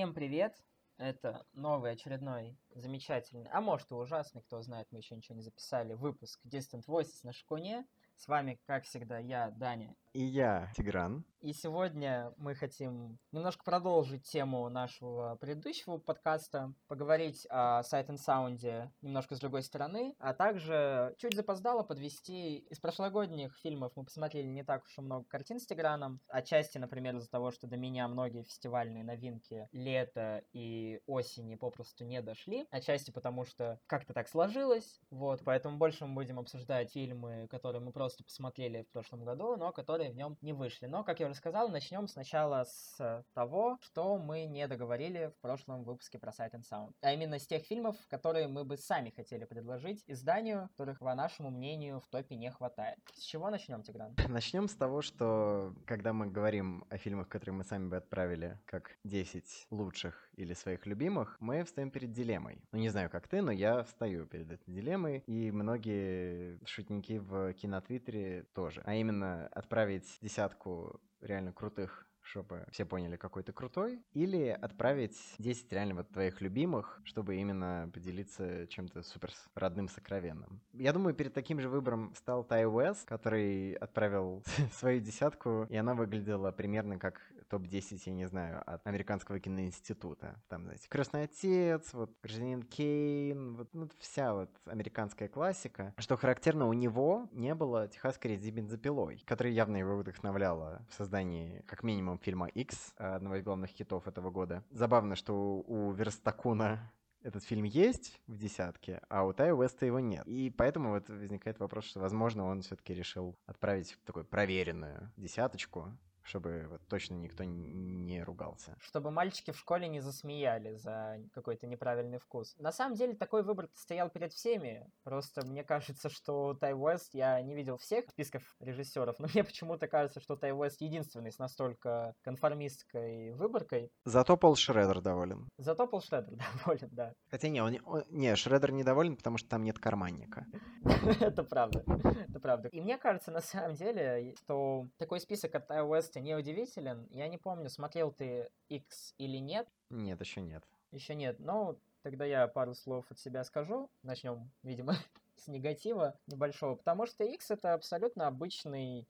Всем привет! Это новый очередной замечательный, а может и ужасный, кто знает, мы еще ничего не записали, выпуск Distant Voices на Шкуне. С вами, как всегда, я, Даня. И я, Тигран. И сегодня мы хотим немножко продолжить тему нашего предыдущего подкаста, поговорить о Sight and Sound немножко с другой стороны, а также чуть запоздало подвести из прошлогодних фильмов мы посмотрели не так уж и много картин с Тиграном, отчасти, например, из-за того, что до меня многие фестивальные новинки лета и осени попросту не дошли, отчасти потому, что как-то так сложилось, вот, поэтому больше мы будем обсуждать фильмы, которые мы просто посмотрели в прошлом году, но которые в нем не вышли. Но, как я уже сказал, начнем сначала с того, что мы не договорили в прошлом выпуске про Sight and Sound. А именно с тех фильмов, которые мы бы сами хотели предложить изданию, которых, по нашему мнению, в топе не хватает. С чего начнем, Тигран? Начнем с того, что когда мы говорим о фильмах, которые мы сами бы отправили, как 10 лучших или своих любимых, мы встаем перед дилеммой. Ну, не знаю, как ты, но я встаю перед этой дилеммой, и многие шутники в кинотвиттере тоже. А именно отправить десятку реально крутых чтобы все поняли, какой ты крутой, или отправить 10 реально вот твоих любимых, чтобы именно поделиться чем-то супер родным, сокровенным. Я думаю, перед таким же выбором стал Тай Уэс, который отправил свою десятку, и она выглядела примерно как топ-10, я не знаю, от Американского киноинститута. Там, знаете, «Крестный отец», вот «Гражданин Кейн», вот ну, вся вот американская классика. Что характерно, у него не было техасской резни бензопилой, которая явно его вдохновляла в создании как минимум фильма X, одного из главных хитов этого года. Забавно, что у Верстакуна этот фильм есть в десятке, а у Тай Уэста его нет. И поэтому вот возникает вопрос, что, возможно, он все-таки решил отправить такую проверенную десяточку, чтобы вот точно никто не ругался. Чтобы мальчики в школе не засмеяли за какой-то неправильный вкус. На самом деле такой выбор стоял перед всеми. Просто мне кажется, что Тай Уэст, я не видел всех списков режиссеров, но мне почему-то кажется, что Тай Уэст единственный с настолько конформистской выборкой. Зато Пол Шредер доволен. Зато Пол Шредер доволен, да. Хотя не, он, он, не, Шредер недоволен, потому что там нет карманника. Это правда, это правда. И мне кажется, на самом деле, что такой список от Тай Уэста неудивителен. Я не помню, смотрел ты X или нет. Нет, еще нет. Еще нет. Но тогда я пару слов от себя скажу. Начнем, видимо, с негатива небольшого. Потому что X это абсолютно обычный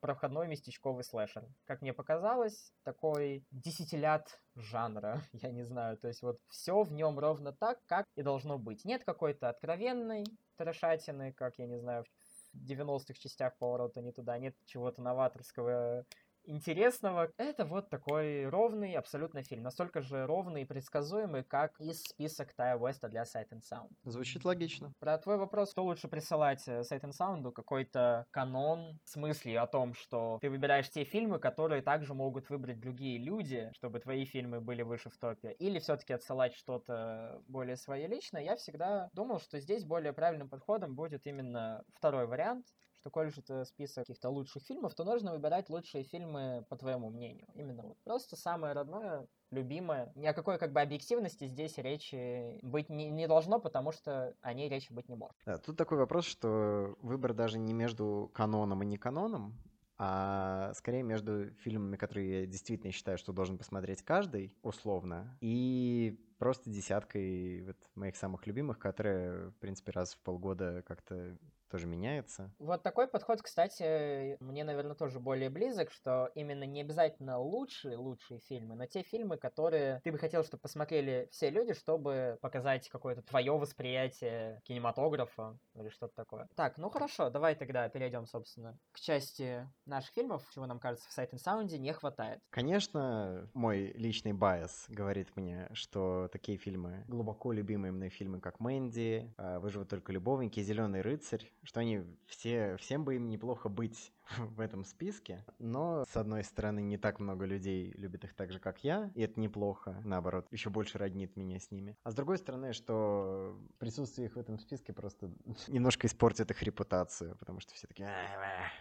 проходной местечковый слэшер. Как мне показалось, такой десятилят жанра, я не знаю. То есть вот все в нем ровно так, как и должно быть. Нет какой-то откровенной трешатины, как, я не знаю, в 90-х частях поворота не туда, нет чего-то новаторского интересного. Это вот такой ровный абсолютно фильм. Настолько же ровный и предсказуемый, как из список Тая Уэста для Sight and Sound. Звучит логично. Про твой вопрос, что лучше присылать э, Sight and Sound? Какой-то канон с мыслью о том, что ты выбираешь те фильмы, которые также могут выбрать другие люди, чтобы твои фильмы были выше в топе. Или все-таки отсылать что-то более свое личное. Я всегда думал, что здесь более правильным подходом будет именно второй вариант, что коль же это список каких-то лучших фильмов, то нужно выбирать лучшие фильмы по твоему мнению. Именно вот просто самое родное, любимое. Ни о какой как бы объективности здесь речи быть не, не должно, потому что о ней речи быть не может. Да, тут такой вопрос, что выбор даже не между каноном и не каноном, а скорее между фильмами, которые я действительно считаю, что должен посмотреть каждый, условно, и просто десяткой вот моих самых любимых, которые, в принципе, раз в полгода как-то тоже меняется. Вот такой подход, кстати, мне, наверное, тоже более близок, что именно не обязательно лучшие, лучшие фильмы, но те фильмы, которые ты бы хотел, чтобы посмотрели все люди, чтобы показать какое-то твое восприятие кинематографа или что-то такое. Так, ну хорошо, давай тогда перейдем, собственно, к части наших фильмов, чего нам кажется в Sight and Sound не хватает. Конечно, мой личный bias говорит мне, что такие фильмы, глубоко любимые мной фильмы, как «Мэнди», «Выживут только любовники», «Зеленый рыцарь», что они все, всем бы им неплохо быть в этом списке, но, с одной стороны, не так много людей любит их так же, как я, и это неплохо, наоборот, еще больше роднит меня с ними. А с другой стороны, что присутствие их в этом списке просто немножко испортит их репутацию, потому что все такие,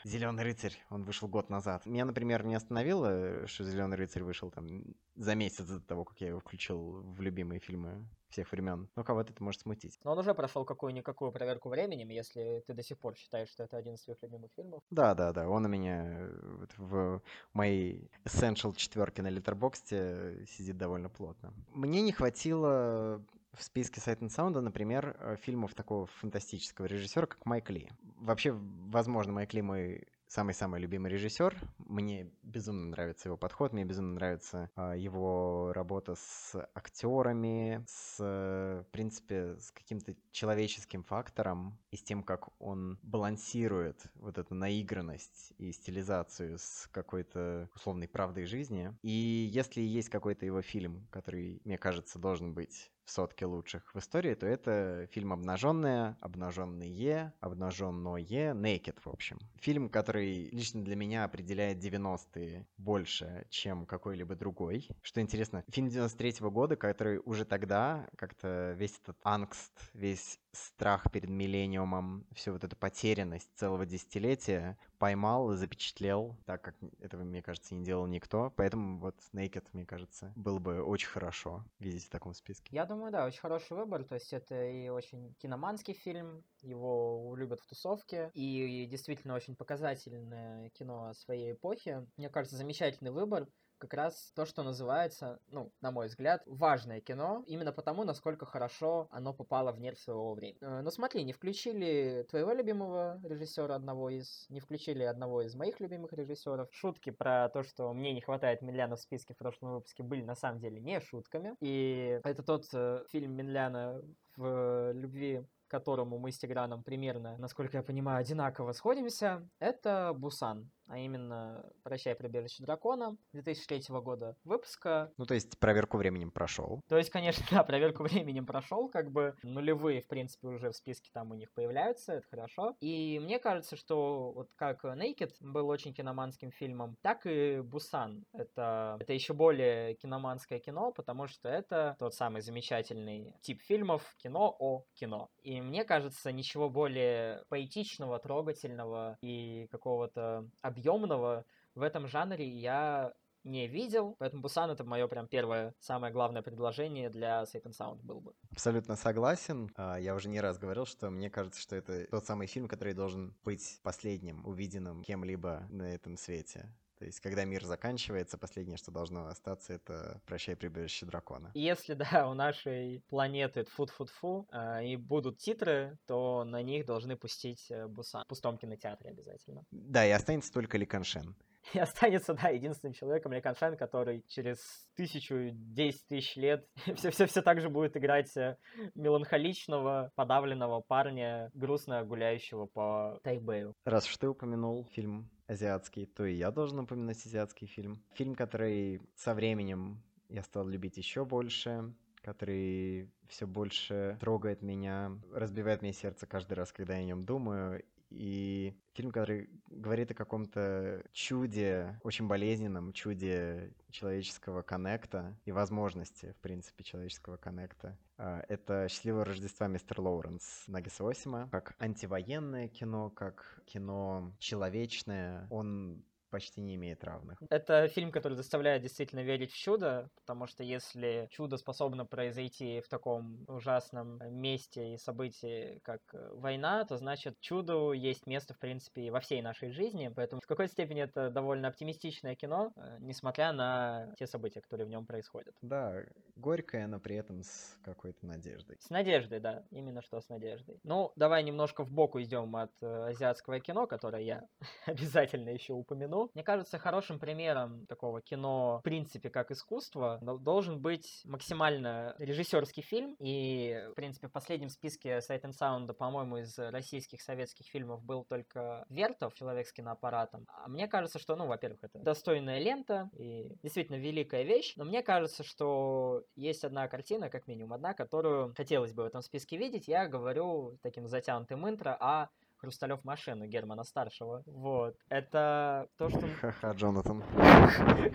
Зеленый рыцарь, он вышел год назад. Меня, например, не остановило, что Зеленый рыцарь вышел там за месяц до того, как я его включил в любимые фильмы всех времен. Но кого-то это может смутить. Но он уже прошел какую-никакую проверку временем, если ты до сих пор считаешь, что это один из своих любимых фильмов. Да, да, Да-да-да, он у меня в моей Essential четверке на Литербоксте сидит довольно плотно. Мне не хватило в списке Sight and Sound, например, э, фильмов такого фантастического режиссера, как Майк Ли. Вообще, возможно, Майк Ли мой самый-самый любимый режиссер. Мне безумно нравится его подход, мне безумно нравится а, его работа с актерами, с, в принципе, с каким-то человеческим фактором и с тем, как он балансирует вот эту наигранность и стилизацию с какой-то условной правдой жизни. И если есть какой-то его фильм, который, мне кажется, должен быть в сотке лучших в истории, то это фильм «Обнаженная», «Обнаженные», «Обнаженное», «Naked», в общем. Фильм, который лично для меня определяет 90-е больше, чем какой-либо другой. Что интересно, фильм 93 -го года, который уже тогда как-то весь этот ангст, весь страх перед миллениумом, всю вот эту потерянность целого десятилетия поймал запечатлел, так как этого, мне кажется, не делал никто. Поэтому вот Naked, мне кажется, было бы очень хорошо видеть в таком списке. Я думаю, да, очень хороший выбор. То есть это и очень киноманский фильм, его любят в тусовке, и действительно очень показательное кино своей эпохи. Мне кажется, замечательный выбор как раз то, что называется, ну, на мой взгляд, важное кино, именно потому, насколько хорошо оно попало в нерв своего времени. Э, но смотри, не включили твоего любимого режиссера одного из, не включили одного из моих любимых режиссеров. Шутки про то, что мне не хватает Минляна в списке в прошлом выпуске, были на самом деле не шутками. И это тот э, фильм Минляна в любви которому мы с Тиграном примерно, насколько я понимаю, одинаково сходимся, это Бусан а именно «Прощай, прибежище дракона» 2003 года выпуска. Ну, то есть проверку временем прошел. То есть, конечно, да, проверку временем прошел, как бы нулевые, в принципе, уже в списке там у них появляются, это хорошо. И мне кажется, что вот как Naked был очень киноманским фильмом, так и Бусан. Это, это еще более киноманское кино, потому что это тот самый замечательный тип фильмов кино о кино. И мне кажется, ничего более поэтичного, трогательного и какого-то объемного в этом жанре я не видел, поэтому Бусан это мое прям первое, самое главное предложение для Safe and Sound был бы. Абсолютно согласен. А, я уже не раз говорил, что мне кажется, что это тот самый фильм, который должен быть последним увиденным кем-либо на этом свете. То есть, когда мир заканчивается, последнее, что должно остаться, это «Прощай, прибежище дракона». Если, да, у нашей планеты фу-фу-фу э, и будут титры, то на них должны пустить э, Бусан в пустом кинотеатре обязательно. Да, и останется только Ли Каншен. И останется, да, единственным человеком Ли Каншен, который через тысячу, десять тысяч лет все-все-все так же будет играть э, меланхоличного, подавленного парня, грустно гуляющего по Тайбэю. Раз уж ты упомянул фильм азиатский, то и я должен упомянуть азиатский фильм. Фильм, который со временем я стал любить еще больше, который все больше трогает меня, разбивает мне сердце каждый раз, когда я о нем думаю, и фильм, который говорит о каком-то чуде, очень болезненном чуде человеческого коннекта и возможности, в принципе, человеческого коннекта. А, это «Счастливого Рождества, мистер Лоуренс» Нагиса Осима. Как антивоенное кино, как кино человечное. Он почти не имеет равных. Это фильм, который заставляет действительно верить в чудо, потому что если чудо способно произойти в таком ужасном месте и событии, как э, война, то значит чуду есть место, в принципе, во всей нашей жизни. Поэтому в какой-то степени это довольно оптимистичное кино, э, несмотря на те события, которые в нем происходят. Да, горькое, но при этом с какой-то надеждой. С надеждой, да, именно что с надеждой. Ну, давай немножко в бок уйдем от э, азиатского кино, которое я обязательно еще упомяну. Мне кажется, хорошим примером такого кино, в принципе, как искусство, должен быть максимально режиссерский фильм. И, в принципе, в последнем списке Sight and Sound, по-моему, из российских советских фильмов был только Вертов, человек с киноаппаратом. А мне кажется, что, ну, во-первых, это достойная лента и действительно великая вещь. Но мне кажется, что есть одна картина, как минимум одна, которую хотелось бы в этом списке видеть. Я говорю таким затянутым интро о Хрусталев машину Германа Старшего. Вот. Это то, что... Ха-ха, Джонатан.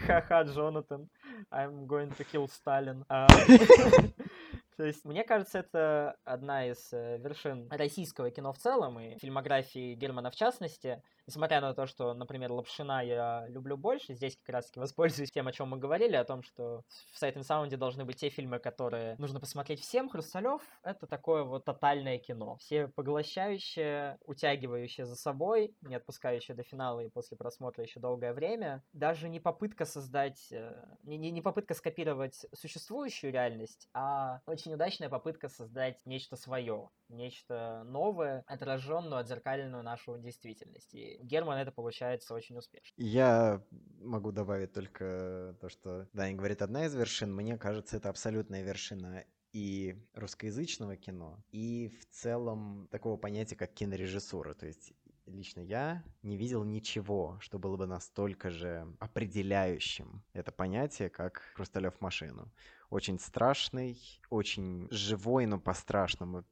Ха-ха, Джонатан. I'm going to kill Stalin. То есть, мне кажется, это одна из э, вершин российского кино в целом и фильмографии Германа в частности. Несмотря на то, что, например, Лапшина я люблю больше, здесь как раз-таки воспользуюсь тем, о чем мы говорили, о том, что в Sight and Sound должны быть те фильмы, которые нужно посмотреть всем. Хрусталев — это такое вот тотальное кино. Все поглощающее, утягивающее за собой, не отпускающее до финала и после просмотра еще долгое время. Даже не попытка создать, э, не, не попытка скопировать существующую реальность, а очень удачная попытка создать нечто свое, нечто новое, отраженную, отзеркаленную нашу действительность. И Герман это получается очень успешно. Я могу добавить только то, что Даня говорит, одна из вершин. Мне кажется, это абсолютная вершина и русскоязычного кино, и в целом такого понятия, как кинорежиссура. То есть лично я не видел ничего, что было бы настолько же определяющим это понятие, как «Хрусталев машину». Очень страшный, очень живой, но по-страшному,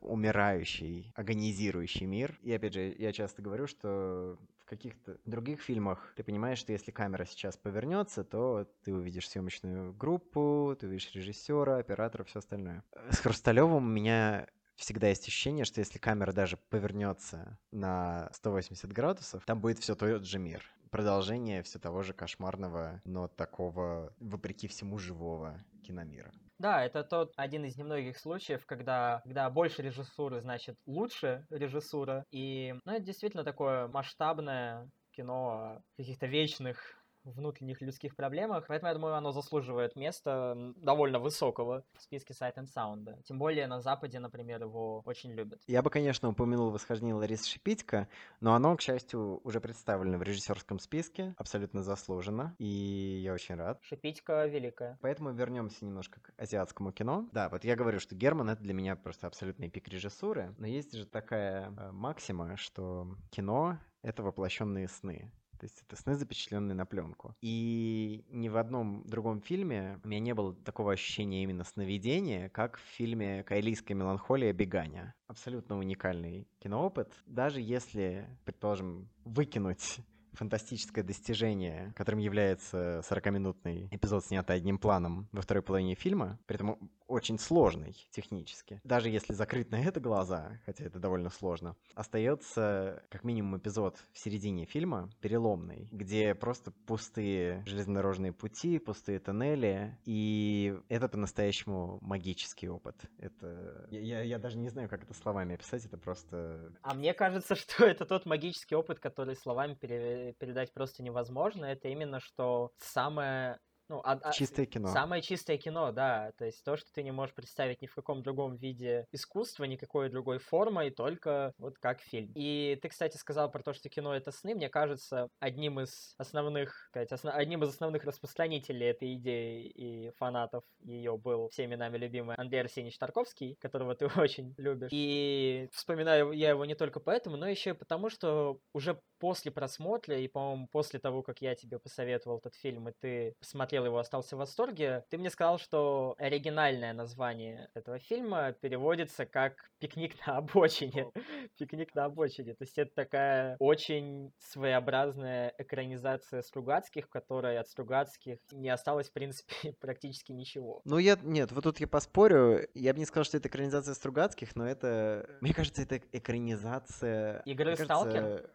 умирающий, агонизирующий мир. И опять же, я часто говорю, что в каких-то других фильмах ты понимаешь, что если камера сейчас повернется, то ты увидишь съемочную группу, ты увидишь режиссера, оператора, все остальное. С Хрусталевым у меня всегда есть ощущение, что если камера даже повернется на 180 градусов, там будет все тот же мир. Продолжение все того же кошмарного, но такого, вопреки всему, живого киномира. Да, это тот один из немногих случаев, когда, когда больше режиссуры, значит, лучше режиссура. И, ну, это действительно такое масштабное кино о каких-то вечных внутренних людских проблемах, поэтому я думаю, оно заслуживает места довольно высокого в списке Sight and Sound. Тем более на Западе, например, его очень любят. Я бы, конечно, упомянул восхождение Ларисы Шипитько, но оно, к счастью, уже представлено в режиссерском списке, абсолютно заслуженно, и я очень рад. Шипитько великая. Поэтому вернемся немножко к азиатскому кино. Да, вот я говорю, что Герман — это для меня просто абсолютный пик режиссуры, но есть же такая э, максима, что кино — это воплощенные сны. То есть это сны, запечатленные на пленку. И ни в одном другом фильме у меня не было такого ощущения именно сновидения, как в фильме «Кайлийская меланхолия. Бегания». Абсолютно уникальный киноопыт. Даже если, предположим, выкинуть фантастическое достижение, которым является 40-минутный эпизод, снятый одним планом во второй половине фильма, при этом очень сложный технически. Даже если закрыть на это глаза, хотя это довольно сложно, остается как минимум эпизод в середине фильма, переломный, где просто пустые железнодорожные пути, пустые тоннели, и это по-настоящему магический опыт. Это... Я, я, я даже не знаю, как это словами описать, это просто... А мне кажется, что это тот магический опыт, который словами пере... передать просто невозможно. Это именно что самое ну, а, а, чистое кино. Самое чистое кино, да. То есть то, что ты не можешь представить ни в каком другом виде искусства, никакой другой формой, только вот как фильм. И ты, кстати, сказал про то, что кино — это сны. Мне кажется, одним из основных, сказать, основ... одним из основных распространителей этой идеи и фанатов ее был всеми нами любимый Андрей Арсеньевич Тарковский, которого ты очень любишь. И вспоминаю я его не только поэтому, но еще и потому, что уже после просмотра и, по-моему, после того, как я тебе посоветовал этот фильм, и ты посмотрел его, остался в восторге, ты мне сказал, что оригинальное название этого фильма переводится как «Пикник на обочине». «Пикник на обочине». То есть это такая очень своеобразная экранизация Стругацких, в которой от Стругацких не осталось, в принципе, практически ничего. Ну, я... Нет, вот тут я поспорю. Я бы не сказал, что это экранизация Стругацких, но это... Мне кажется, это экранизация... Игры Сталкер?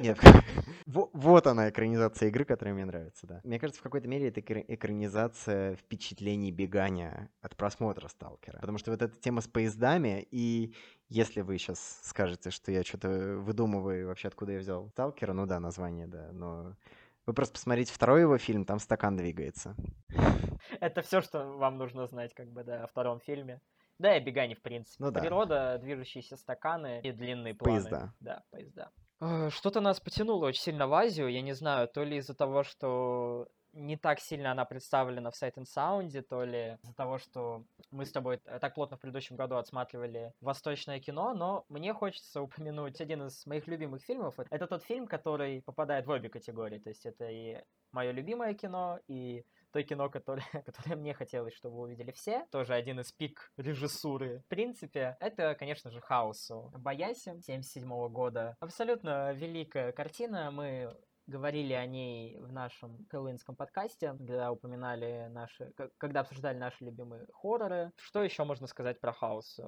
Нет. Вот она, экранизация игры, которая мне нравится, да. Мне кажется, в какой-то мере это экранизация впечатлений бегания от просмотра Сталкера. Потому что вот эта тема с поездами, и если вы сейчас скажете, что я что-то выдумываю, вообще откуда я взял Сталкера, ну да, название, да, но вы просто посмотрите второй его фильм, там стакан двигается. Это все, что вам нужно знать, как бы, да, о втором фильме. Да, и бегание, в принципе. Ну, да. Природа, движущиеся стаканы и длинные планы. Поезда. Да, поезда. Что-то нас потянуло очень сильно в Азию, я не знаю, то ли из-за того, что не так сильно она представлена в Sight and Sound, то ли из-за того, что мы с тобой так плотно в предыдущем году отсматривали восточное кино, но мне хочется упомянуть один из моих любимых фильмов. Это тот фильм, который попадает в обе категории, то есть это и мое любимое кино, и то кино, которое, которое мне хотелось, чтобы увидели все. Тоже один из пик режиссуры. В принципе, это, конечно же, Хаосу. Баяси 77 года. Абсолютно великая картина. Мы говорили о ней в нашем хэллоуинском подкасте, когда упоминали наши, когда обсуждали наши любимые хорроры. Что еще можно сказать про хаос?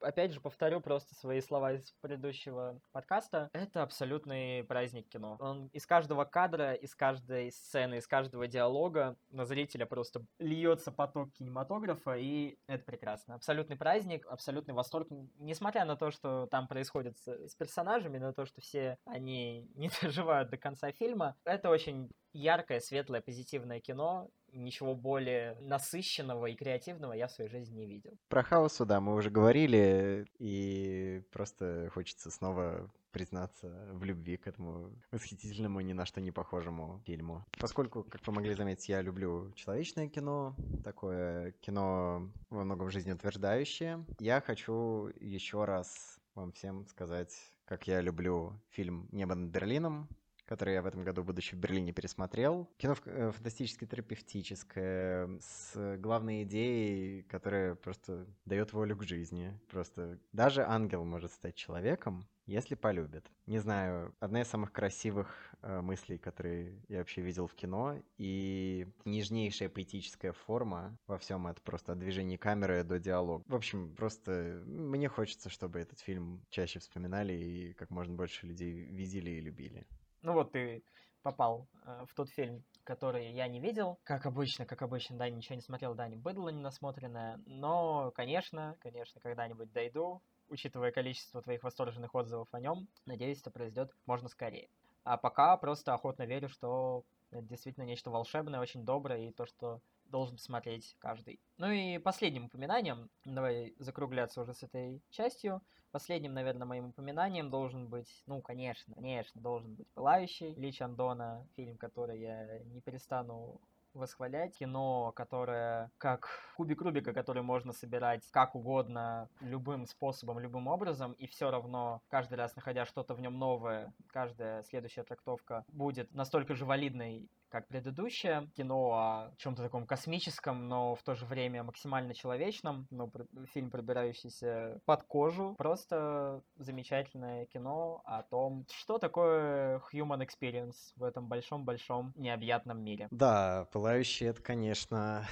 Опять же, повторю просто свои слова из предыдущего подкаста. Это абсолютный праздник кино. Он из каждого кадра, из каждой сцены, из каждого диалога на зрителя просто льется поток кинематографа, и это прекрасно. Абсолютный праздник, абсолютный восторг. Несмотря на то, что там происходит с, персонажами, на то, что все они не доживают до конца фильма, это очень яркое, светлое, позитивное кино, ничего более насыщенного и креативного я в своей жизни не видел. Про хаосу, да, мы уже говорили, и просто хочется снова признаться в любви к этому восхитительному, ни на что не похожему фильму. Поскольку, как вы могли заметить, я люблю человечное кино, такое кино во многом жизнеутверждающее, я хочу еще раз вам всем сказать, как я люблю фильм «Небо над Берлином», который я в этом году, будучи в Берлине, пересмотрел. Кино э, фантастически терапевтическое, с главной идеей, которая просто дает волю к жизни. Просто даже ангел может стать человеком, если полюбит. Не знаю, одна из самых красивых э, мыслей, которые я вообще видел в кино, и нежнейшая поэтическая форма во всем это просто от движения камеры до диалога. В общем, просто мне хочется, чтобы этот фильм чаще вспоминали и как можно больше людей видели и любили. Ну вот ты попал э, в тот фильм, который я не видел. Как обычно, как обычно, да, ничего не смотрел, да, не быдло не насмотренное. Но, конечно, конечно, когда-нибудь дойду, учитывая количество твоих восторженных отзывов о нем, надеюсь, это произойдет можно скорее. А пока просто охотно верю, что это действительно нечто волшебное, очень доброе, и то, что должен смотреть каждый. Ну и последним упоминанием, давай закругляться уже с этой частью, последним, наверное, моим упоминанием должен быть, ну, конечно, конечно, должен быть «Пылающий» Ли Чандона, фильм, который я не перестану восхвалять. Кино, которое как кубик Рубика, который можно собирать как угодно, любым способом, любым образом, и все равно каждый раз, находя что-то в нем новое, каждая следующая трактовка будет настолько же валидной как предыдущее. Кино о чем-то таком космическом, но в то же время максимально человечном. Ну, фильм, пробирающийся под кожу. Просто замечательное кино о том, что такое human experience в этом большом-большом необъятном мире. Да, пылающий это, конечно,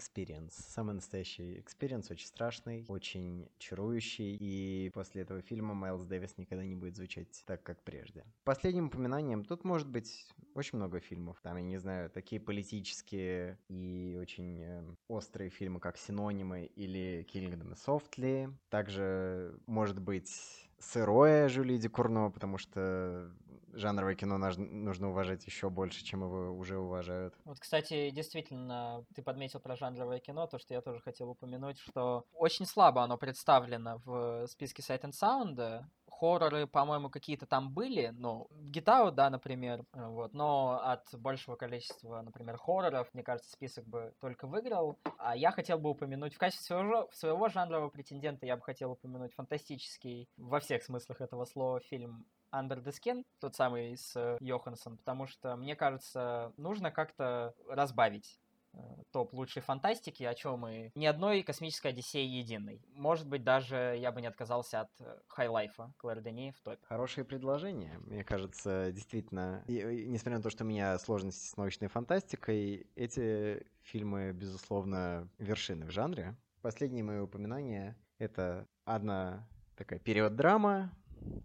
experience. Самый настоящий experience, очень страшный, очень чарующий, и после этого фильма Майлз Дэвис никогда не будет звучать так, как прежде. Последним упоминанием, тут может быть очень много фильмов. Там, я не знаю, такие политические и очень э, острые фильмы, как «Синонимы» или «Killing Them Softly». Также, может быть, сырое Жюли Декурно, потому что жанровое кино нужно уважать еще больше, чем его уже уважают. Вот, кстати, действительно, ты подметил про жанровое кино, то, что я тоже хотел упомянуть, что очень слабо оно представлено в списке Sight and Sound. Хорроры, по-моему, какие-то там были, ну, Гитау, да, например, вот, но от большего количества, например, хорроров, мне кажется, список бы только выиграл. А я хотел бы упомянуть, в качестве своего, своего жанрового претендента я бы хотел упомянуть фантастический, во всех смыслах этого слова, фильм Under the Skin, тот самый с э, Йоханссон, потому что, мне кажется, нужно как-то разбавить э, топ лучшей фантастики, о чем и ни одной космической Одиссеи единой. Может быть, даже я бы не отказался от Хайлайфа Клэр Дени в топе. Хорошие предложения. Мне кажется, действительно, и, и, несмотря на то, что у меня сложности с научной фантастикой, эти фильмы, безусловно, вершины в жанре. Последнее мое упоминание — это одна такая период-драма,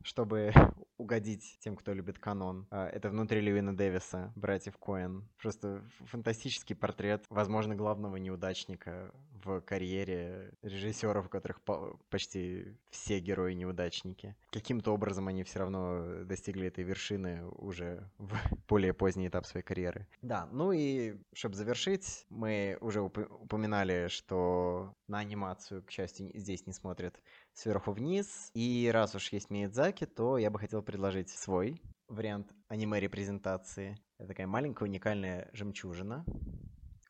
чтобы угодить тем, кто любит канон. А, это внутри Льюина Дэвиса, братьев Коэн. Просто фантастический портрет, возможно, главного неудачника в карьере режиссеров, у которых почти все герои неудачники. Каким-то образом они все равно достигли этой вершины уже в более поздний этап своей карьеры. Да, ну и чтобы завершить, мы уже уп- упоминали, что на анимацию, к счастью, здесь не смотрят сверху вниз. И раз уж есть Миядзаки, то я бы хотел предложить свой вариант аниме-репрезентации. Это такая маленькая уникальная жемчужина.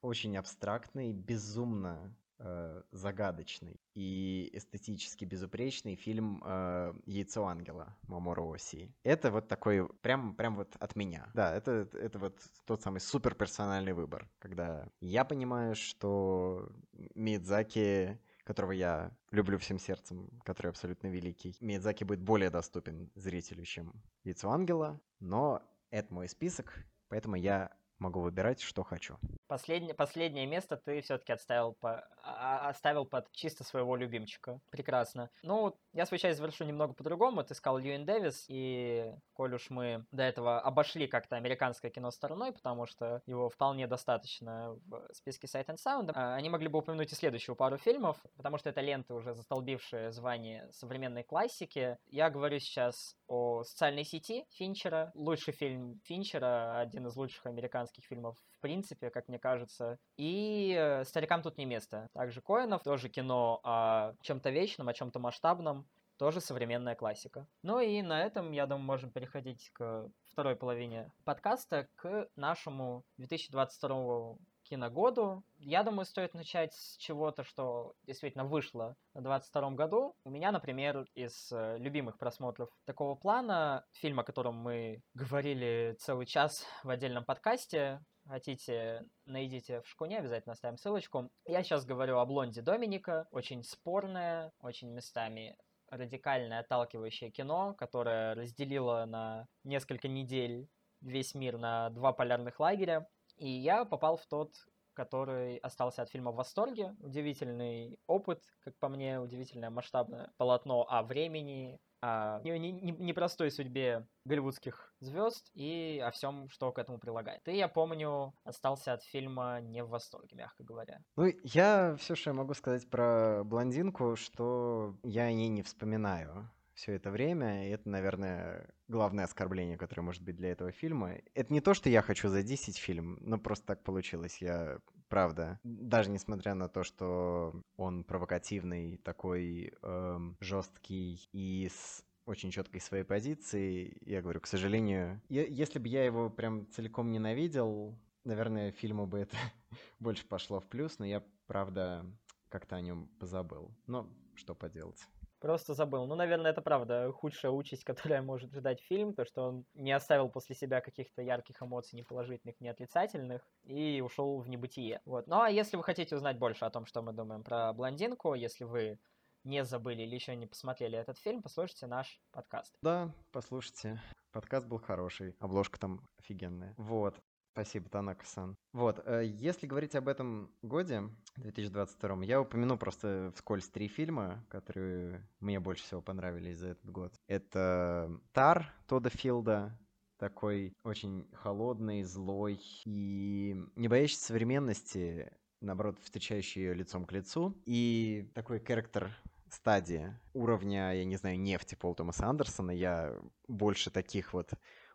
Очень абстрактный, безумно э, загадочный и эстетически безупречный фильм э, «Яйцо ангела» Маморо Оси. Это вот такой, прям, прям вот от меня. Да, это, это вот тот самый суперперсональный выбор, когда я понимаю, что Мидзаки которого я люблю всем сердцем, который абсолютно великий. Миядзаки будет более доступен зрителю, чем «Яйцо ангела», но это мой список, поэтому я могу выбирать, что хочу. Последнее, последнее место ты все-таки отставил, по, оставил под чисто своего любимчика. Прекрасно. Ну, я свою часть завершу немного по-другому. Ты сказал Льюин Дэвис, и коль уж мы до этого обошли как-то американское кино стороной, потому что его вполне достаточно в списке Sight and Sound, а, они могли бы упомянуть и следующую пару фильмов, потому что это ленты, уже застолбившие звание современной классики. Я говорю сейчас о социальной сети Финчера. Лучший фильм Финчера, один из лучших американских фильмов в принципе, как мне кажется. И э, «Старикам тут не место». Также Коинов, тоже кино о чем-то вечном, о чем-то масштабном. Тоже современная классика. Ну и на этом, я думаю, можем переходить к второй половине подкаста, к нашему 2022 киногоду. Я думаю, стоит начать с чего-то, что действительно вышло в 2022 году. У меня, например, из э, любимых просмотров такого плана, фильм, о котором мы говорили целый час в отдельном подкасте, хотите, найдите в шкуне, обязательно оставим ссылочку. Я сейчас говорю о блонде Доминика, очень спорное, очень местами радикальное, отталкивающее кино, которое разделило на несколько недель весь мир на два полярных лагеря. И я попал в тот, который остался от фильма в восторге. Удивительный опыт, как по мне, удивительное масштабное полотно о времени, о непростой судьбе голливудских звезд и о всем, что к этому прилагает. Ты, я помню, остался от фильма не в восторге, мягко говоря. Ну, я все, что я могу сказать про блондинку, что я о ней не вспоминаю все это время. И это, наверное, главное оскорбление, которое может быть для этого фильма. Это не то, что я хочу задисить фильм, но просто так получилось. Я, правда, даже несмотря на то, что он провокативный, такой эм, жесткий и с очень четкой своей позиции, я говорю, к сожалению, я, если бы я его прям целиком ненавидел, наверное, фильму бы это больше пошло в плюс, но я, правда, как-то о нем позабыл. Но что поделать. Просто забыл. Ну, наверное, это правда худшая участь, которая может ждать фильм, то, что он не оставил после себя каких-то ярких эмоций, ни положительных, ни отрицательных, и ушел в небытие. Вот. Ну, а если вы хотите узнать больше о том, что мы думаем про блондинку, если вы не забыли или еще не посмотрели этот фильм, послушайте наш подкаст. Да, послушайте. Подкаст был хороший, обложка там офигенная. Вот. Спасибо, Танака-сан. Вот, э, если говорить об этом годе, 2022, я упомяну просто вскользь три фильма, которые мне больше всего понравились за этот год. Это «Тар» Тодда Филда, такой очень холодный, злой и не боящийся современности, наоборот, встречающий ее лицом к лицу. И такой характер стадия уровня, я не знаю, нефти Пола Томаса Андерсона. Я больше таких вот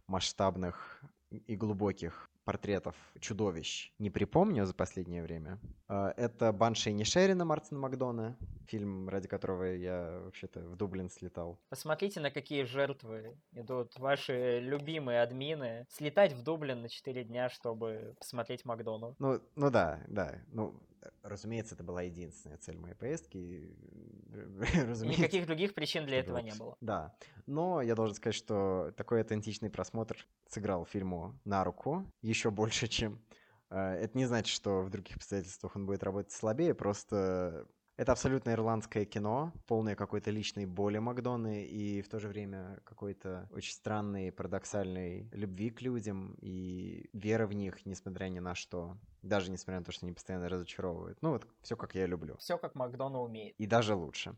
масштабных и глубоких портретов чудовищ не припомню за последнее время. А, это «Банши и Нишерина» Мартина Макдона, фильм, ради которого я вообще-то в Дублин слетал. Посмотрите, на какие жертвы идут ваши любимые админы. Слетать в Дублин на 4 дня, чтобы посмотреть Макдону. Ну, ну да, да. Ну, разумеется, это была единственная цель моей поездки. разумеется, Никаких других причин для этого не было. Да. Но я должен сказать, что такой аутентичный просмотр сыграл фильму на руку еще больше, чем... Э, это не значит, что в других обстоятельствах он будет работать слабее, просто это абсолютно ирландское кино, полное какой-то личной боли Макдоны и в то же время какой-то очень странной, парадоксальной любви к людям и веры в них, несмотря ни на что. Даже несмотря на то, что они постоянно разочаровывают. Ну вот все как я люблю. Все как Макдона умеет. И даже лучше.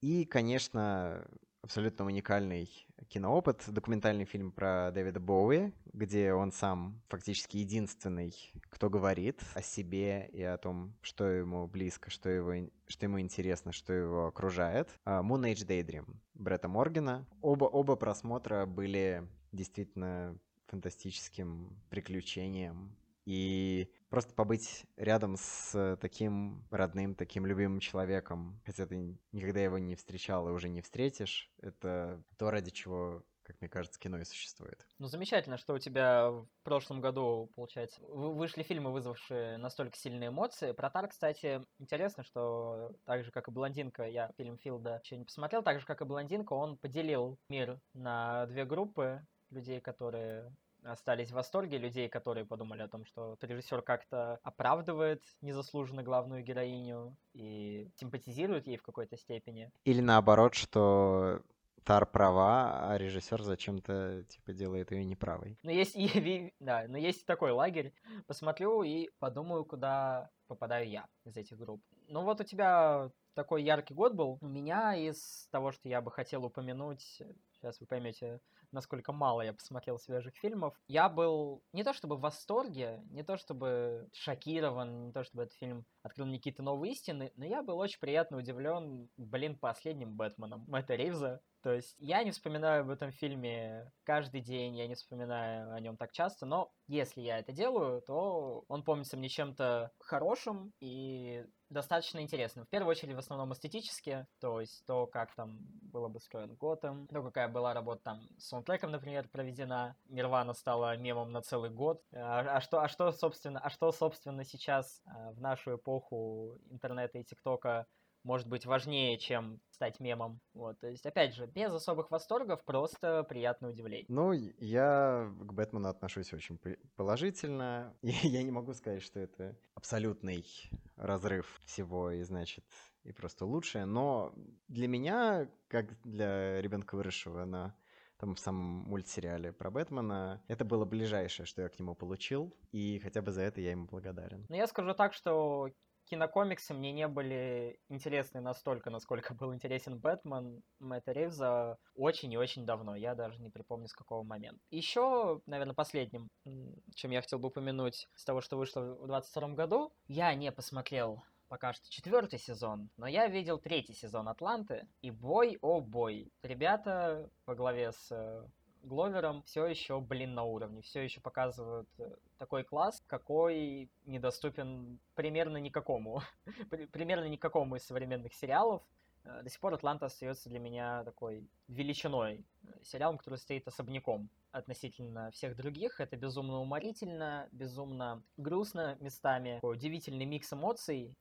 И, конечно, абсолютно уникальный киноопыт, документальный фильм про Дэвида Боуи, где он сам фактически единственный, кто говорит о себе и о том, что ему близко, что, его, что ему интересно, что его окружает. А, Moon Age Daydream Бретта Моргана. Оба, оба просмотра были действительно фантастическим приключением и просто побыть рядом с таким родным, таким любимым человеком, хотя ты никогда его не встречал и уже не встретишь, это то, ради чего как мне кажется, кино и существует. Ну, замечательно, что у тебя в прошлом году, получается, вышли фильмы, вызвавшие настолько сильные эмоции. Про Тар, кстати, интересно, что так же, как и «Блондинка», я фильм Филда еще не посмотрел, так же, как и «Блондинка», он поделил мир на две группы людей, которые остались в восторге людей, которые подумали о том, что режиссер как-то оправдывает незаслуженно главную героиню и симпатизирует ей в какой-то степени. Или наоборот, что Тар права, а режиссер зачем-то типа делает ее неправой. Но есть и, да, но есть такой лагерь. Посмотрю и подумаю, куда попадаю я из этих групп. Ну вот у тебя такой яркий год был. У меня из того, что я бы хотел упомянуть, сейчас вы поймете, насколько мало я посмотрел свежих фильмов. Я был не то чтобы в восторге, не то чтобы шокирован, не то чтобы этот фильм открыл мне какие-то новые истины, но я был очень приятно удивлен, блин, последним Бэтменом Мэтта Ривза. То есть я не вспоминаю об этом фильме каждый день, я не вспоминаю о нем так часто, но если я это делаю, то он помнится мне чем-то хорошим и достаточно интересным. В первую очередь, в основном эстетически, то есть то, как там было бы строен Готэм, то, какая была работа там с саундтреком, например, проведена. Нирвана стала мемом на целый год. А, а, что, а, что, собственно, а что, собственно, сейчас а, в нашу эпоху интернета и ТикТока может быть важнее, чем стать мемом. Вот, то есть, опять же, без особых восторгов, просто приятное удивление. Ну, я к Бэтмену отношусь очень положительно. Я не могу сказать, что это абсолютный разрыв всего и, значит, и просто лучшее, но для меня, как для ребенка выросшего на там в самом мультсериале про Бэтмена. Это было ближайшее, что я к нему получил, и хотя бы за это я ему благодарен. Ну, я скажу так, что кинокомиксы мне не были интересны настолько, насколько был интересен Бэтмен Мэтта Ривза очень и очень давно. Я даже не припомню, с какого момента. Еще, наверное, последним, чем я хотел бы упомянуть с того, что вышло в 2022 году, я не посмотрел пока что четвертый сезон, но я видел третий сезон Атланты, и бой, о бой. Ребята во главе с э, Гловером все еще, блин, на уровне. Все еще показывают э, такой класс, какой недоступен примерно никакому. примерно никакому из современных сериалов. Э, до сих пор Атланта остается для меня такой величиной. Э, сериалом, который стоит особняком относительно всех других. Это безумно уморительно, безумно грустно местами. Удивительный микс эмоций,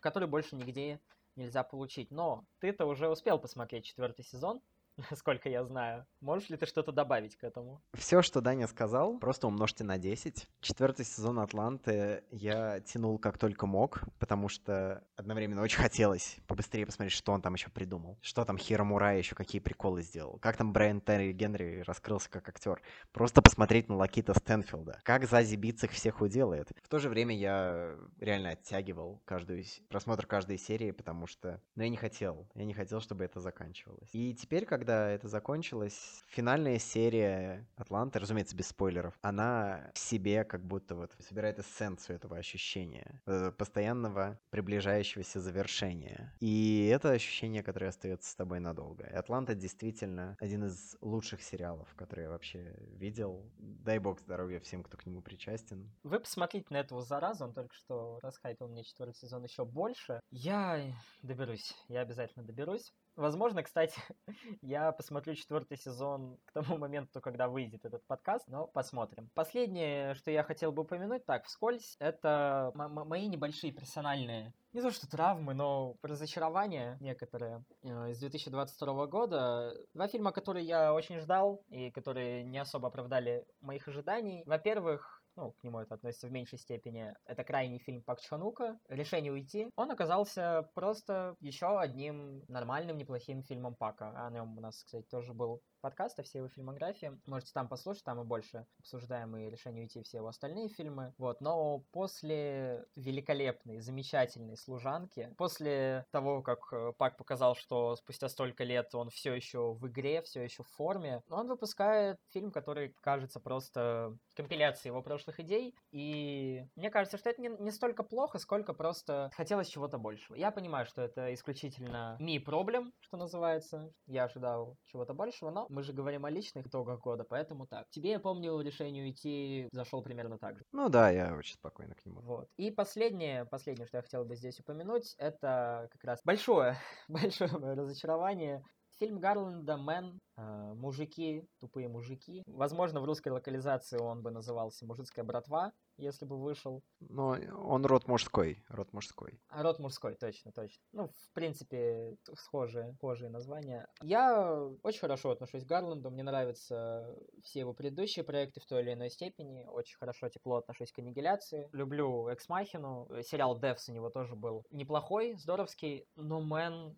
который больше нигде нельзя получить. Но ты-то уже успел посмотреть четвертый сезон. насколько я знаю. Можешь ли ты что-то добавить к этому? Все, что Даня сказал, просто умножьте на 10. Четвертый сезон Атланты я тянул как только мог, потому что одновременно очень хотелось побыстрее посмотреть, что он там еще придумал. Что там Хиро Мурай еще какие приколы сделал. Как там Брайан Терри Генри раскрылся как актер. Просто посмотреть на Лакита Стэнфилда. Как Зази Битц их всех уделает. В то же время я реально оттягивал каждую просмотр каждой серии, потому что ну, я не хотел. Я не хотел, чтобы это заканчивалось. И теперь, когда когда это закончилось, финальная серия Атланты, разумеется, без спойлеров, она в себе как будто вот собирает эссенцию этого ощущения, э, постоянного приближающегося завершения. И это ощущение, которое остается с тобой надолго. И Атланта действительно один из лучших сериалов, которые я вообще видел. Дай бог здоровья всем, кто к нему причастен. Вы посмотрите на этого заразу, он только что расхайтил мне четвертый сезон еще больше. Я доберусь, я обязательно доберусь. Возможно, кстати, я посмотрю четвертый сезон к тому моменту, когда выйдет этот подкаст, но посмотрим. Последнее, что я хотел бы упомянуть, так, вскользь, это мои небольшие персональные не то что травмы, но разочарования некоторые э, из 2022 года. Два фильма, которые я очень ждал и которые не особо оправдали моих ожиданий. Во-первых, ну, к нему это относится в меньшей степени, это крайний фильм Пак Чханука, «Решение уйти», он оказался просто еще одним нормальным, неплохим фильмом Пака. О нем у нас, кстати, тоже был подкаст о всей его фильмографии. Можете там послушать, там мы больше обсуждаем и решение уйти все его остальные фильмы. Вот, но после великолепной, замечательной служанки, после того, как э, Пак показал, что спустя столько лет он все еще в игре, все еще в форме, он выпускает фильм, который кажется просто компиляцией его прошлых идей. И мне кажется, что это не, не столько плохо, сколько просто хотелось чего-то большего. Я понимаю, что это исключительно ми проблем, что называется. Я ожидал чего-то большего, но мы же говорим о личных итогах года, поэтому так. Тебе, я помню, решение уйти зашел примерно так же. Ну да, я очень спокойно к нему. Вот. И последнее, последнее, что я хотел бы здесь упомянуть, это как раз большое, большое мое разочарование. Фильм Гарленда «Мэн», э, «Мужики», «Тупые мужики». Возможно, в русской локализации он бы назывался «Мужицкая братва», если бы вышел. Но он род мужской, род мужской. А род мужской, точно, точно. Ну, в принципе, схожие, схожие названия. Я очень хорошо отношусь к Гарланду, мне нравятся все его предыдущие проекты в той или иной степени, очень хорошо, тепло отношусь к аннигиляции. Люблю Экс Махину, сериал Devs у него тоже был неплохой, здоровский, но Men...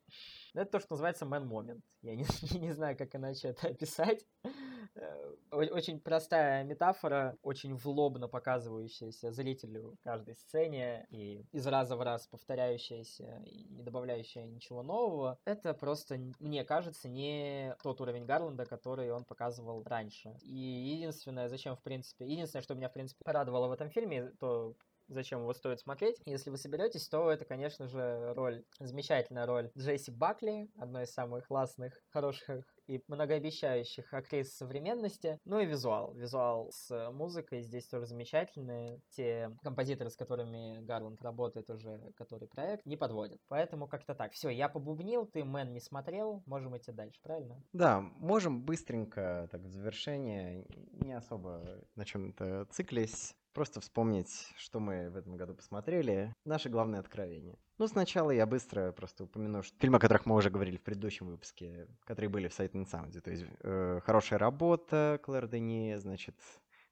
Это то, что называется men moment. Я не, не знаю, как иначе это описать. Э, очень простая метафора, очень влобно показывающаяся зрителю каждой сцене и из раза в раз повторяющаяся и не добавляющая ничего нового. Это просто, мне кажется, не тот уровень Гарланда, который он показывал раньше. И единственное, зачем, в принципе, единственное, что меня, в принципе, порадовало в этом фильме, то зачем его стоит смотреть. Если вы соберетесь, то это, конечно же, роль, замечательная роль Джесси Бакли, одной из самых классных, хороших и многообещающих актрис современности. Ну и визуал. Визуал с музыкой здесь тоже замечательный. Те композиторы, с которыми Гарланд работает уже, который проект, не подводят. Поэтому как-то так. Все, я побубнил, ты Мэн не смотрел, можем идти дальше, правильно? Да, можем быстренько, так в завершение, не особо на чем-то циклись. Просто вспомнить, что мы в этом году посмотрели. Наши главные откровения. Ну, сначала я быстро просто упомяну что фильмы, о которых мы уже говорили в предыдущем выпуске, которые были в Sight and. То есть э, «Хорошая работа» Клэр Дени, значит,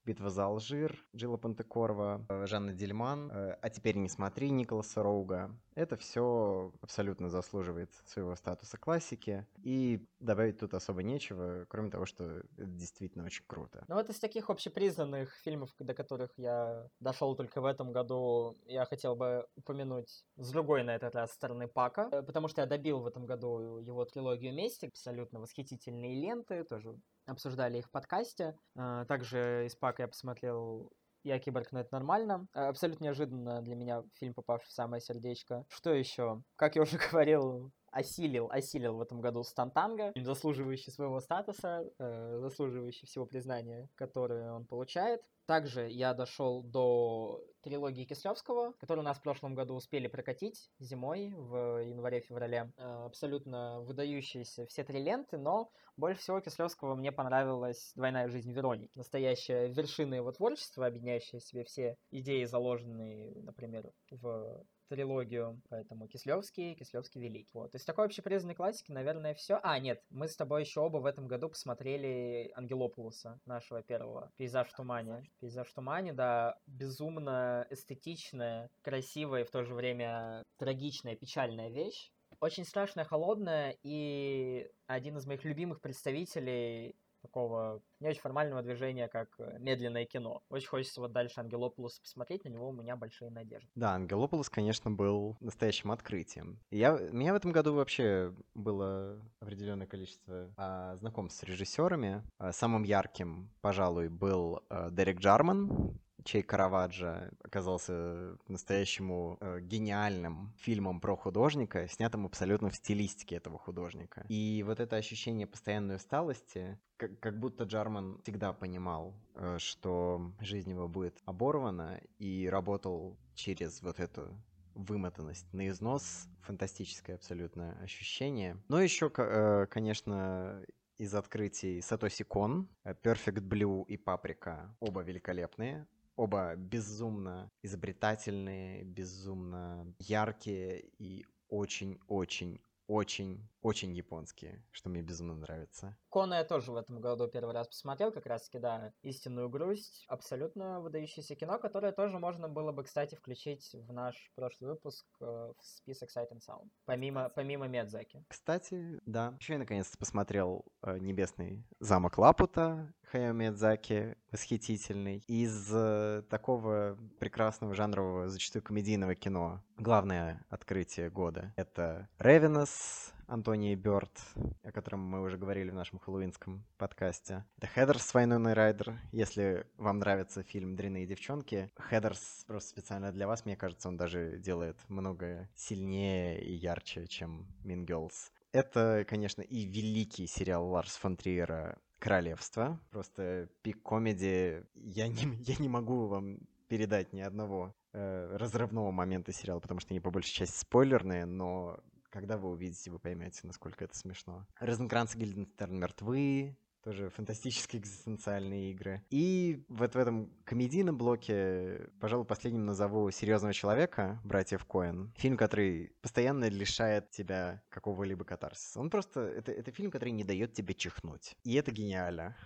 «Битва за Алжир», Джилла Пантекорова, э, Жанна Дельман, э, «А теперь не смотри» Николаса Роуга. Это все абсолютно заслуживает своего статуса классики. И добавить тут особо нечего, кроме того, что это действительно очень круто. Ну вот из таких общепризнанных фильмов, до которых я дошел только в этом году, я хотел бы упомянуть с другой на этот раз стороны Пака, э, потому что я добил в этом году его трилогию «Мести», абсолютно восхитительные ленты, тоже обсуждали их в подкасте. А, также из Пака я посмотрел я киборг, но это нормально. А, абсолютно неожиданно для меня фильм, попавший в самое сердечко. Что еще? Как я уже говорил, осилил, осилил в этом году Стантанга, заслуживающий своего статуса, э, заслуживающий всего признания, которое он получает. Также я дошел до трилогии Кислевского, которую у нас в прошлом году успели прокатить зимой в январе-феврале. Э, абсолютно выдающиеся все три ленты, но больше всего Кислевского мне понравилась «Двойная жизнь Вероники». Настоящая вершина его творчества, объединяющая в себе все идеи, заложенные, например, в трилогию, поэтому Кислевский, Кислевский великий. Вот. То есть такой общепризнанной классики, наверное, все. А, нет, мы с тобой еще оба в этом году посмотрели Ангелопулуса, нашего первого. Пейзаж в тумане. Пейзаж в тумане, да, безумно эстетичная, красивая и в то же время трагичная, печальная вещь. Очень страшная, холодная и один из моих любимых представителей такого не очень формального движения, как э, медленное кино. Очень хочется вот дальше Ангелополус посмотреть, на него у меня большие надежды. Да, Ангелополус, конечно, был настоящим открытием. Я, меня в этом году вообще было определенное количество а, знакомств с режиссерами. А, самым ярким, пожалуй, был а, Дерек Джарман, чей Караваджо оказался настоящему э, гениальным фильмом про художника, снятым абсолютно в стилистике этого художника. И вот это ощущение постоянной усталости, как, как будто Джарман всегда понимал, э, что жизнь его будет оборвана, и работал через вот эту вымотанность на износ, фантастическое абсолютно ощущение. Но еще, э, конечно, из открытий Сатоси Кон, Perfect Blue и Паприка, оба великолепные. Оба безумно изобретательные, безумно яркие и очень-очень очень, очень японские, что мне безумно нравится. Кона я тоже в этом году первый раз посмотрел, как раз таки, да, «Истинную грусть». Абсолютно выдающееся кино, которое тоже можно было бы, кстати, включить в наш прошлый выпуск э, в список Sight and Sound, помимо, помимо Медзаки. Кстати, да. Еще я наконец-то посмотрел э, «Небесный замок Лапута», Хаяо Медзаки, восхитительный. Из э, такого прекрасного жанрового, зачастую комедийного кино главное открытие года — это «Ревенес», Антонии Бёрд, о котором мы уже говорили в нашем хэллоуинском подкасте. Это Хедерс Вайнуный Райдер. Если вам нравится фильм «Дрянные девчонки», Хедерс просто специально для вас, мне кажется, он даже делает много сильнее и ярче, чем Mean. Это, конечно, и великий сериал Ларс фон Триера «Королевство». Просто пик комедии. Я не, я не могу вам передать ни одного э, разрывного момента сериала, потому что они по большей части спойлерные, но когда вы увидите, вы поймете, насколько это смешно. Розенкранц и Гильденстерн мертвы. Тоже фантастические экзистенциальные игры. И вот в этом комедийном блоке, пожалуй, последним назову «Серьезного человека» братьев Коэн. Фильм, который постоянно лишает тебя какого-либо катарсиса. Он просто... Это, это фильм, который не дает тебе чихнуть. И это гениально.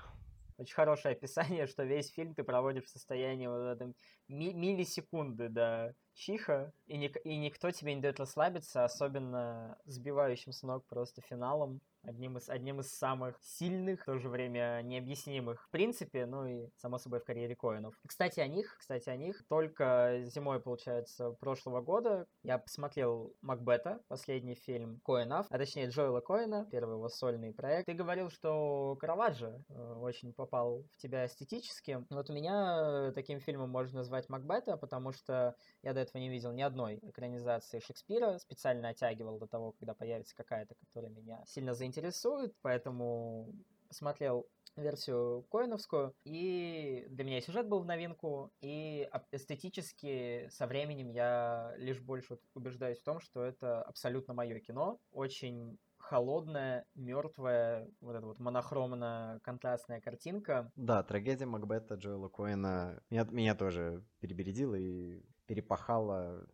Очень хорошее описание, что весь фильм ты проводишь в состоянии вот этом ми- миллисекунды до чиха, и, ник- и никто тебе не дает расслабиться, особенно сбивающим с ног просто финалом одним из, одним из самых сильных, в то же время необъяснимых в принципе, ну и, само собой, в карьере Коинов. Кстати, о них, кстати, о них. Только зимой, получается, прошлого года я посмотрел Макбета, последний фильм Коинов, а точнее Джоэла Коина, первый его сольный проект. Ты говорил, что Караваджо э, очень попал в тебя эстетически. Вот у меня таким фильмом можно назвать Макбета, потому что я до этого не видел ни одной экранизации Шекспира, специально оттягивал до того, когда появится какая-то, которая меня сильно заинтересовала интересует, поэтому посмотрел версию коиновскую, и для меня сюжет был в новинку, и эстетически со временем я лишь больше убеждаюсь в том, что это абсолютно мое кино, очень холодная, мертвая, вот эта вот монохромная, контрастная картинка. Да, трагедия Макбета Джоэла Коэна меня, меня тоже перебередила и перепахала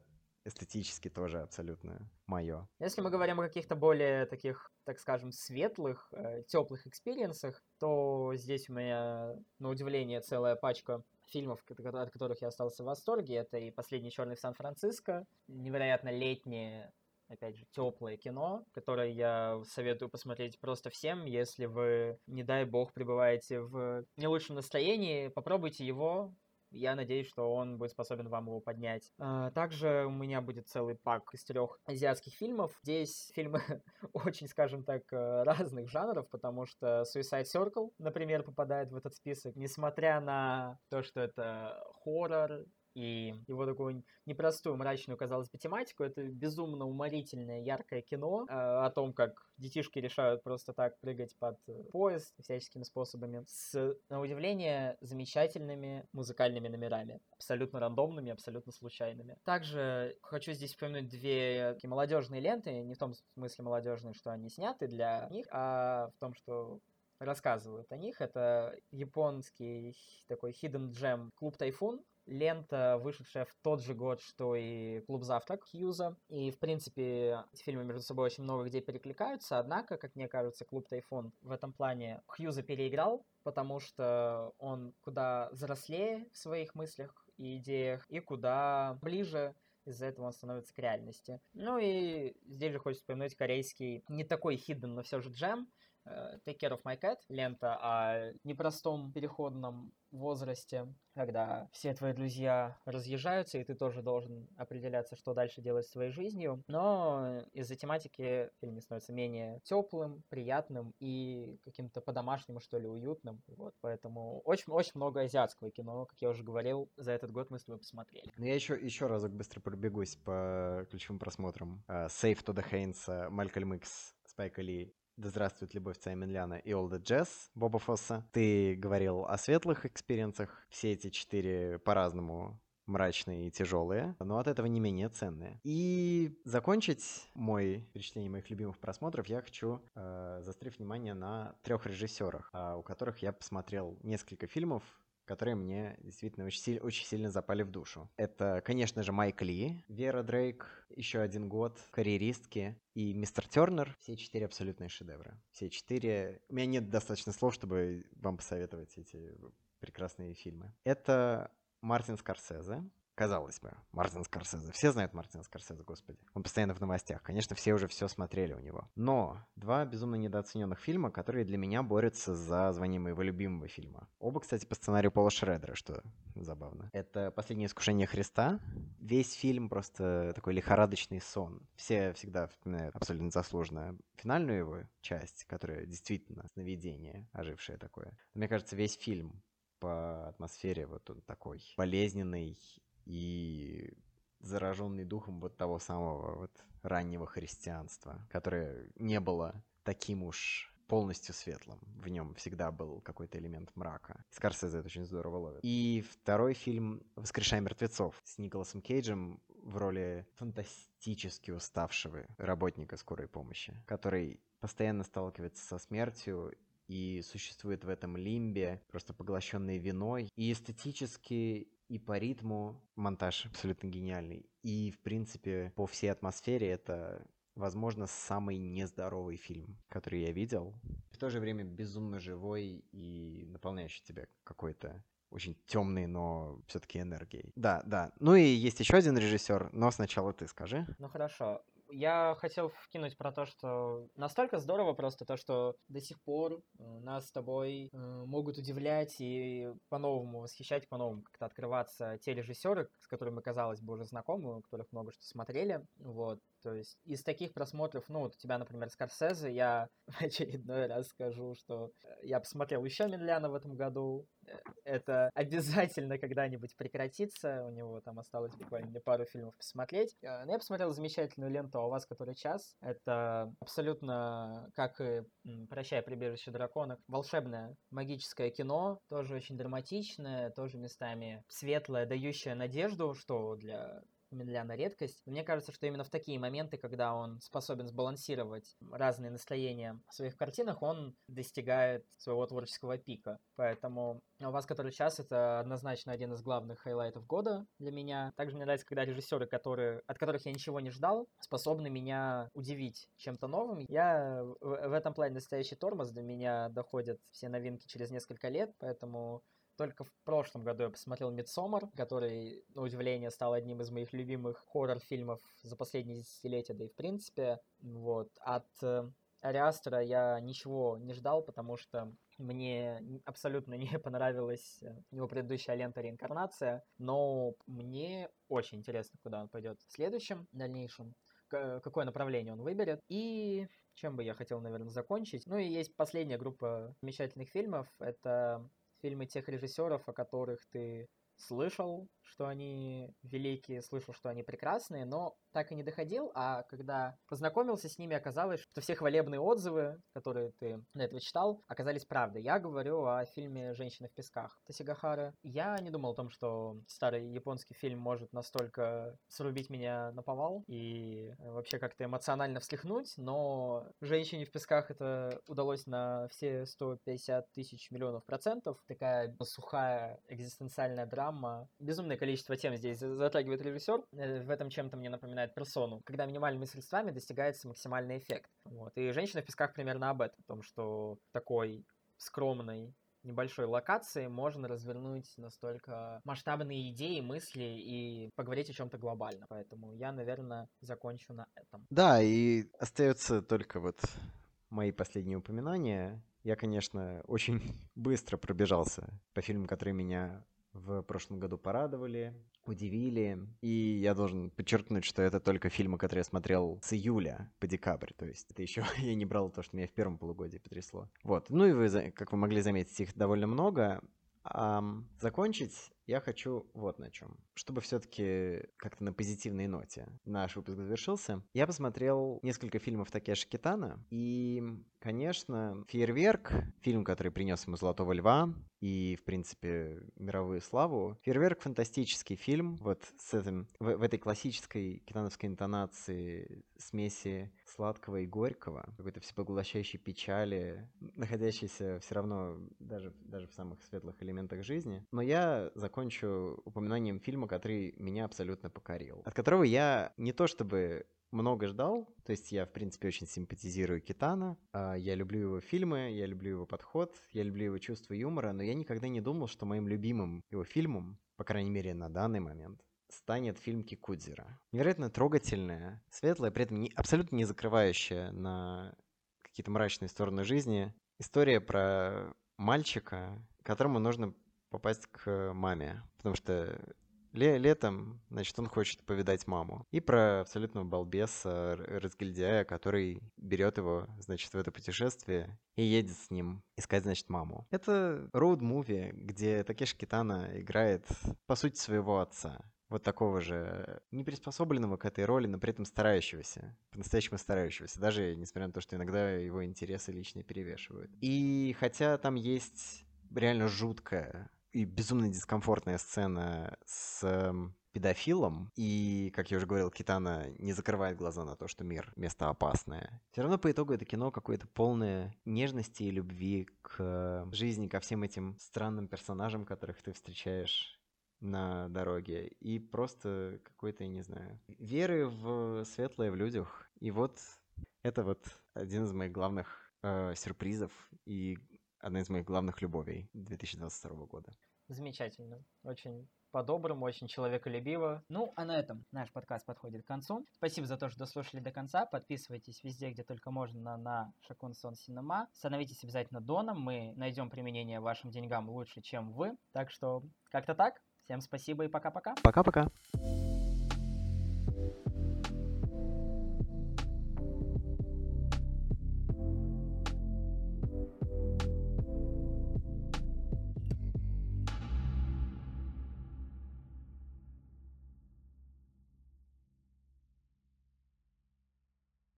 эстетически тоже абсолютно мое. Если мы говорим о каких-то более таких, так скажем, светлых, э, теплых экспириенсах, то здесь у меня, на удивление, целая пачка фильмов, от которых я остался в восторге. Это и «Последний черный в Сан-Франциско», невероятно летнее опять же, теплое кино, которое я советую посмотреть просто всем, если вы, не дай бог, пребываете в не лучшем настроении, попробуйте его, я надеюсь, что он будет способен вам его поднять. А, также у меня будет целый пак из трех азиатских фильмов. Здесь фильмы очень, скажем так, э, разных жанров, потому что Suicide Circle, например, попадает в этот список, несмотря на то, что это хоррор, и его такую непростую, мрачную, казалось бы, тематику. Это безумно уморительное, яркое кино э, о том, как детишки решают просто так прыгать под э, поезд всяческими способами. С, на удивление, замечательными музыкальными номерами. Абсолютно рандомными, абсолютно случайными. Также хочу здесь упомянуть две такие молодежные ленты. Не в том смысле молодежные, что они сняты для них, а в том, что рассказывают о них. Это японский такой hidden gem клуб Тайфун, лента, вышедшая в тот же год, что и «Клуб завтрак» Хьюза. И, в принципе, эти фильмы между собой очень много где перекликаются, однако, как мне кажется, «Клуб Тайфун» в этом плане Хьюза переиграл, потому что он куда взрослее в своих мыслях и идеях, и куда ближе из-за этого он становится к реальности. Ну и здесь же хочется вспомнить корейский, не такой hidden, но все же джем, Take Care of My Cat, лента о непростом переходном возрасте, когда все твои друзья разъезжаются, и ты тоже должен определяться, что дальше делать с своей жизнью. Но из-за тематики фильм становится менее теплым, приятным и каким-то по-домашнему, что ли, уютным. Вот, поэтому очень-очень много азиатского кино, как я уже говорил, за этот год мы с тобой посмотрели. Ну, я еще, еще разок быстро пробегусь по ключевым просмотрам. Uh, Save Haynes, Малькольм Икс, Спайка Ли да здравствует любовь Саймонляна и All the Jazz Боба Фосса. Ты говорил о светлых экспириенсах. Все эти четыре по-разному мрачные и тяжелые, но от этого не менее ценные. И закончить мой перечисление моих любимых просмотров я хочу э, заострить внимание на трех режиссерах, э, у которых я посмотрел несколько фильмов, которые мне действительно очень, сильно, очень сильно запали в душу. Это, конечно же, Майк Ли, Вера Дрейк, еще один год, карьеристки и Мистер Тернер. Все четыре абсолютные шедевры. Все четыре... У меня нет достаточно слов, чтобы вам посоветовать эти прекрасные фильмы. Это Мартин Скорсезе, Казалось бы, Мартин Скорсезе. Все знают Мартина Скорсезе, господи. Он постоянно в новостях. Конечно, все уже все смотрели у него. Но два безумно недооцененных фильма, которые для меня борются за звание моего любимого фильма. Оба, кстати, по сценарию Пола Шредера, что забавно. Это «Последнее искушение Христа». Весь фильм просто такой лихорадочный сон. Все всегда вспоминают абсолютно заслуженно финальную его часть, которая действительно сновидение, ожившее такое. Мне кажется, весь фильм по атмосфере вот он такой болезненный и зараженный духом вот того самого вот раннего христианства, которое не было таким уж полностью светлым. В нем всегда был какой-то элемент мрака. Скорсезе это очень здорово ловит. И второй фильм «Воскрешай мертвецов» с Николасом Кейджем в роли фантастически уставшего работника скорой помощи, который постоянно сталкивается со смертью и существует в этом лимбе, просто поглощенный виной. И эстетически, и по ритму монтаж абсолютно гениальный. И, в принципе, по всей атмосфере это возможно, самый нездоровый фильм, который я видел. В то же время безумно живой и наполняющий тебя какой-то очень темный, но все-таки энергией. Да, да. Ну и есть еще один режиссер, но сначала ты скажи. Ну хорошо я хотел вкинуть про то, что настолько здорово просто то, что до сих пор э, нас с тобой э, могут удивлять и по-новому восхищать, по-новому как-то открываться те режиссеры, с которыми, казалось бы, уже знакомы, у которых много что смотрели. Вот. То есть из таких просмотров, ну, вот у тебя, например, Скорсезе, я в очередной раз скажу, что э, я посмотрел еще Медляна в этом году. Это обязательно когда-нибудь прекратится. У него там осталось буквально пару фильмов посмотреть. Э, но я посмотрел замечательную ленту «А у вас который час». Это абсолютно, как и «Прощай, прибежище дракона», волшебное магическое кино, тоже очень драматичное, тоже местами светлое, дающее надежду, что для Мин-Ляна редкость. Мне кажется, что именно в такие моменты, когда он способен сбалансировать разные настроения в своих картинах, он достигает своего творческого пика. Поэтому у вас который час это однозначно один из главных хайлайтов года для меня. Также мне нравится, когда режиссеры, которые, от которых я ничего не ждал, способны меня удивить чем-то новым. Я в, в этом плане настоящий тормоз. До меня доходят все новинки через несколько лет, поэтому только в прошлом году я посмотрел «Мидсомар», который, на удивление, стал одним из моих любимых хоррор-фильмов за последние десятилетия, да и в принципе. Вот. От э, Ариастера я ничего не ждал, потому что мне абсолютно не понравилась э, его предыдущая лента «Реинкарнация», но мне очень интересно, куда он пойдет в следующем, дальнейшем, какое направление он выберет. И чем бы я хотел, наверное, закончить. Ну и есть последняя группа замечательных фильмов. Это фильмы тех режиссеров, о которых ты слышал, что они великие, слышал, что они прекрасные, но так и не доходил, а когда познакомился с ними, оказалось, что все хвалебные отзывы, которые ты на этого читал, оказались правдой. Я говорю о фильме «Женщина в песках» Тасигахара. Я не думал о том, что старый японский фильм может настолько срубить меня на повал и вообще как-то эмоционально встряхнуть, но «Женщине в песках» это удалось на все 150 тысяч миллионов процентов. Такая сухая экзистенциальная драма. Безумное количество тем здесь затрагивает режиссер. Э, в этом чем-то мне напоминает персону. Когда минимальными средствами достигается максимальный эффект. Вот. И «Женщина в песках» примерно об этом. О том, что такой скромной небольшой локации можно развернуть настолько масштабные идеи, мысли и поговорить о чем-то глобальном. Поэтому я, наверное, закончу на этом. Да, и остается только вот мои последние упоминания. Я, конечно, очень быстро пробежался по фильмам, которые меня в прошлом году порадовали, удивили. И я должен подчеркнуть, что это только фильмы, которые я смотрел с июля по декабрь. То есть это еще я не брал то, что меня в первом полугодии потрясло. Вот. Ну и вы, как вы могли заметить, их довольно много. А закончить я хочу вот на чем. Чтобы все-таки как-то на позитивной ноте наш выпуск завершился, я посмотрел несколько фильмов Такеши Китана, и, конечно, «Фейерверк», фильм, который принес ему «Золотого льва», и, в принципе, мировую славу. «Фейерверк» — фантастический фильм, вот с этим, в, в этой классической китановской интонации смеси сладкого и горького, какой-то всепоглощающей печали, находящейся все равно даже, даже в самых светлых элементах жизни. Но я закончу упоминанием фильма, который меня абсолютно покорил. От которого я не то чтобы много ждал. То есть я, в принципе, очень симпатизирую Китана. А, я люблю его фильмы, я люблю его подход, я люблю его чувство юмора, но я никогда не думал, что моим любимым его фильмом, по крайней мере на данный момент, станет фильм Кикудзера. Невероятно трогательная, светлая, при этом не, абсолютно не закрывающая на какие-то мрачные стороны жизни. История про мальчика, которому нужно попасть к маме, потому что летом, значит, он хочет повидать маму. И про абсолютного балбеса, разгильдяя, который берет его, значит, в это путешествие и едет с ним искать, значит, маму. Это роуд-муви, где Такеши Китана играет, по сути, своего отца вот такого же неприспособленного к этой роли, но при этом старающегося, по-настоящему старающегося, даже несмотря на то, что иногда его интересы личные перевешивают. И хотя там есть реально жуткая и безумно дискомфортная сцена с эм, педофилом, и, как я уже говорил, Китана не закрывает глаза на то, что мир — место опасное, все равно по итогу это кино какое-то полное нежности и любви к жизни, ко всем этим странным персонажам, которых ты встречаешь на дороге, и просто какой-то, я не знаю, веры в светлое в людях. И вот это вот один из моих главных э, сюрпризов и одна из моих главных любовей 2022 года. Замечательно. Очень по-доброму, очень человеколюбиво. Ну, а на этом наш подкаст подходит к концу. Спасибо за то, что дослушали до конца. Подписывайтесь везде, где только можно на, на Шакун Сон Синема. Становитесь обязательно доном. Мы найдем применение вашим деньгам лучше, чем вы. Так что как-то так. Всем спасибо и пока-пока. Пока-пока.